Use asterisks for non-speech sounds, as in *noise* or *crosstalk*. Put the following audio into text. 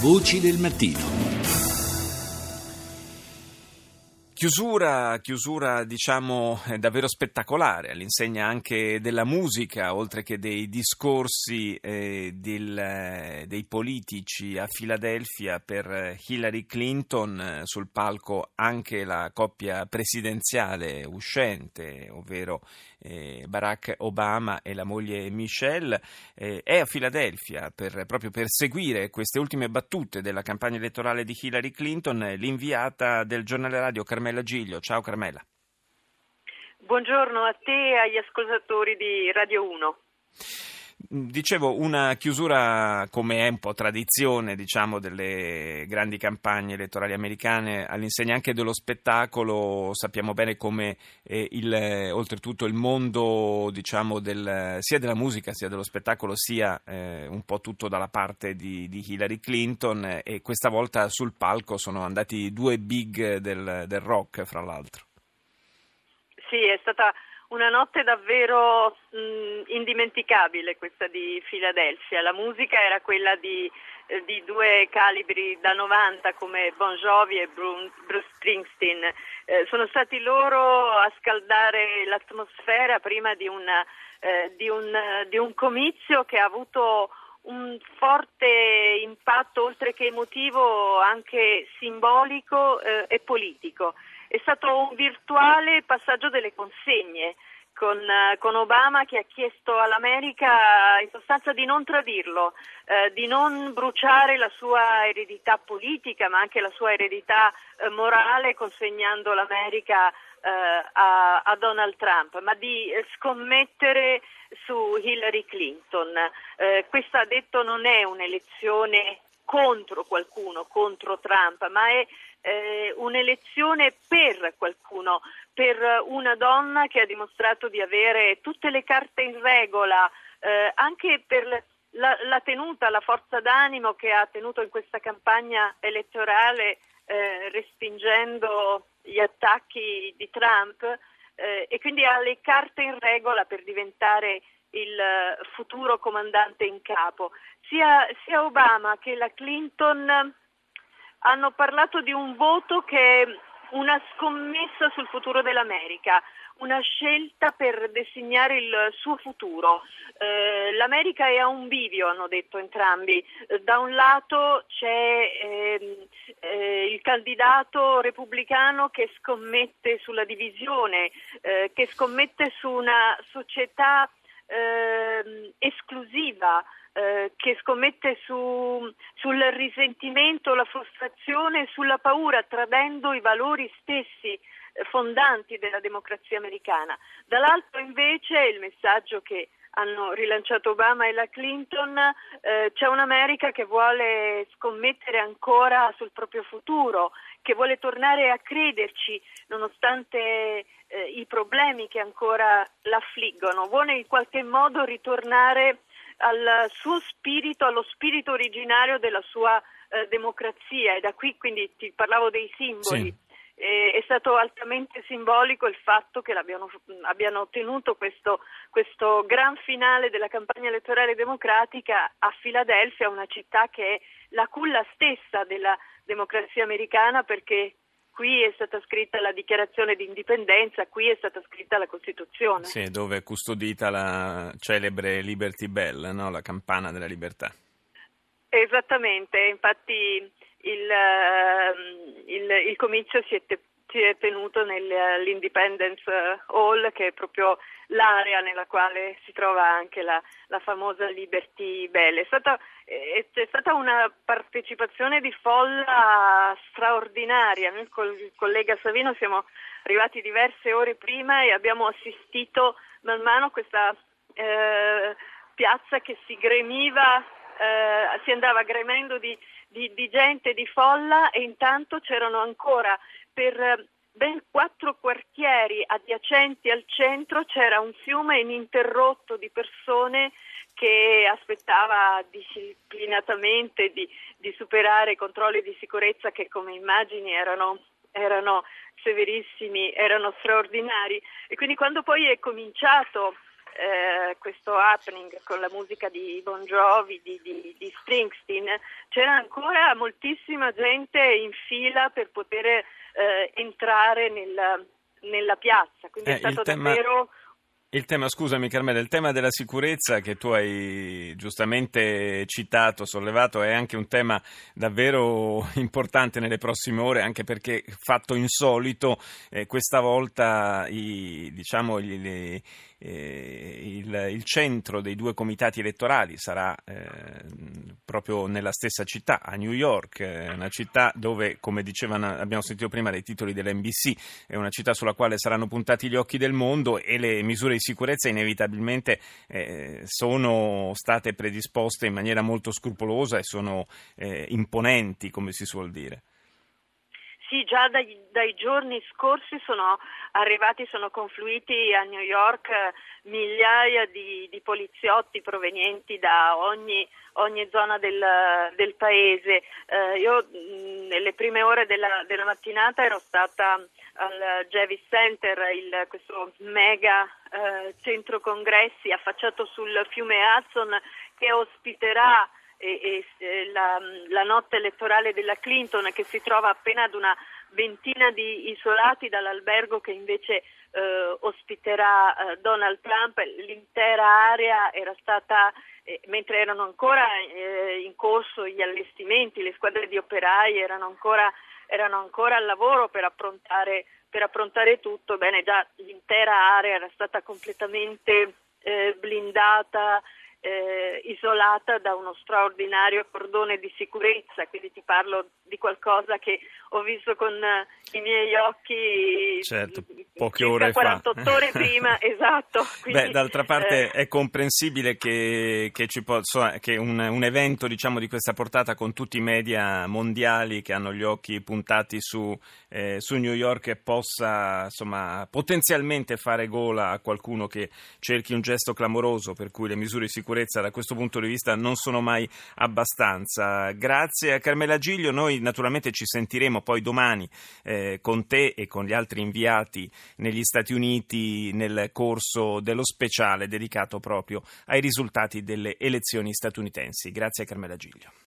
Voci del mattino. Chiusura, chiusura diciamo eh, davvero spettacolare, all'insegna anche della musica, oltre che dei discorsi eh, del, eh, dei politici a Filadelfia per Hillary Clinton, eh, sul palco anche la coppia presidenziale uscente, ovvero eh, Barack Obama e la moglie Michelle, eh, è a Filadelfia per, proprio per seguire queste ultime battute della campagna elettorale di Hillary Clinton, l'inviata del giornale radio Carmela Carmela Giglio. Ciao Carmela. Buongiorno a te e agli ascoltatori di Radio 1. Dicevo, una chiusura come è un po' tradizione diciamo, delle grandi campagne elettorali americane all'insegna anche dello spettacolo, sappiamo bene come eh, il, oltretutto il mondo diciamo, del, sia della musica sia dello spettacolo sia eh, un po' tutto dalla parte di, di, Hillary Clinton e questa volta sul palco sono andati due big del, del rock fra l'altro. Sì, è stata una notte davvero mh, indimenticabile questa di Filadelfia. La musica era quella di, eh, di, due calibri da 90 come Bon Jovi e Bruce, Springsteen. Eh, sono stati loro a scaldare l'atmosfera prima di, una, eh, di, un, di un comizio che ha avuto un forte impatto, oltre che emotivo, anche simbolico eh, e politico. È stato un virtuale passaggio delle consegne. Con, eh, con, Obama che ha chiesto all'America in sostanza di non tradirlo, eh, di non bruciare la sua eredità politica ma anche la sua eredità eh, morale consegnando l'America eh, a, a, Donald Trump, ma di scommettere su Hillary Clinton. Eh, questa ha detto non è un'elezione contro qualcuno, contro Trump, ma è eh, un'elezione per qualcuno, per una donna che ha dimostrato di avere tutte le carte in regola, eh, anche per la, la, tenuta, la forza d'animo che ha tenuto in questa campagna elettorale eh, respingendo gli attacchi di Trump eh, e quindi ha le carte in regola per diventare il futuro comandante in capo. Sia, sia Obama che la Clinton hanno parlato di un voto che una scommessa sul futuro dell'America, una scelta per designare il suo futuro. Eh, L'America è a un bivio, hanno detto entrambi. Eh, da un lato c'è ehm, eh, il candidato repubblicano che scommette sulla divisione, eh, che scommette su una società ehm, esclusiva, eh, che scommette su, sul risentimento, la frustrazione e sulla paura, tradendo i valori stessi eh, fondanti della democrazia americana. Dall'altro invece il messaggio che hanno rilanciato Obama e la Clinton, eh, c'è un'America che vuole scommettere ancora sul proprio futuro, che vuole tornare a crederci nonostante eh, i problemi che ancora l'affliggono, vuole in qualche modo ritornare al suo spirito, allo spirito originario della sua eh, democrazia e da qui quindi ti parlavo dei simboli. Sì. Eh, è stato altamente simbolico il fatto che abbiano ottenuto questo, questo gran finale della campagna elettorale democratica a Filadelfia, una città che è la culla stessa della democrazia americana perché qui è stata scritta la dichiarazione di indipendenza, qui è stata scritta la Costituzione. Sì, dove è custodita la celebre Liberty Bell, no? la campana della libertà. Esattamente, infatti il, ehm, il, il comizio si è, te, si è tenuto nell'Independence Hall, che è proprio l'area nella quale si trova anche la, la famosa Liberty Bell. È stata, è, c'è stata una partecipazione di folla straordinaria. Noi con il collega Savino siamo arrivati diverse ore prima e abbiamo assistito man mano a questa eh, piazza che si gremiva, eh, si andava gremendo di, di, di gente, di folla e intanto c'erano ancora per ben quattro quartieri adiacenti al centro c'era un fiume ininterrotto di persone che aspettava disciplinatamente di, di superare i controlli di sicurezza che come immagini erano, erano severissimi, erano straordinari. E quindi quando poi è cominciato eh, questo happening con la musica di Bon Jovi, di, di, di, Springsteen, c'era ancora moltissima gente in fila per poter eh, entrare nel, nella piazza, quindi eh, è stato tema... davvero il tema, scusami Carmela, il tema della sicurezza che tu hai giustamente citato, sollevato, è anche un tema davvero *laughs* importante nelle prossime ore, anche perché fatto insolito, eh, questa volta i, diciamo, gli, le, eh, il, il, centro dei due comitati elettorali sarà eh, proprio nella stessa città, a New York, eh, una città dove, come dicevano, abbiamo sentito prima dai titoli dell'NBC, è una città sulla quale saranno puntati gli occhi del mondo e le misure di sicurezza inevitabilmente eh, sono state predisposte in maniera molto scrupolosa e sono eh, imponenti, come si suol dire. Sì, già dai, dai, giorni scorsi sono arrivati, sono confluiti a New York eh, migliaia di, di poliziotti provenienti da ogni, ogni zona del, del paese. Eh, io mh, nelle prime ore della, della, mattinata ero stata al Javis Center, il, questo mega eh, centro congressi affacciato sul fiume Hudson che ospiterà e, e la, la, notte elettorale della Clinton che si trova appena ad una ventina di isolati dall'albergo che invece eh, ospiterà eh, Donald Trump, l'intera area era stata, eh, mentre erano ancora eh, in corso gli allestimenti, le squadre di operai erano ancora, erano ancora al lavoro per approntare, per approntare tutto, bene già l'intera area era stata completamente eh, blindata eh, isolata da uno straordinario cordone di sicurezza, quindi ti parlo di qualcosa che ho visto con eh, i miei occhi certo, poche ore 48 fa. ore prima, *laughs* esatto. Quindi, Beh, d'altra parte eh, è comprensibile che, che, possa, che un, un, evento diciamo, di questa portata con tutti i media mondiali che hanno gli occhi puntati su, eh, su New York possa insomma, potenzialmente fare gola a qualcuno che cerchi un gesto clamoroso per cui le misure di sicurezza da questo punto di vista non sono mai abbastanza. Grazie a Carmela Giglio, noi naturalmente ci sentiremo poi domani eh, con te e con gli altri inviati negli Stati Uniti nel corso dello speciale dedicato proprio ai risultati delle elezioni statunitensi. Grazie Carmela Giglio.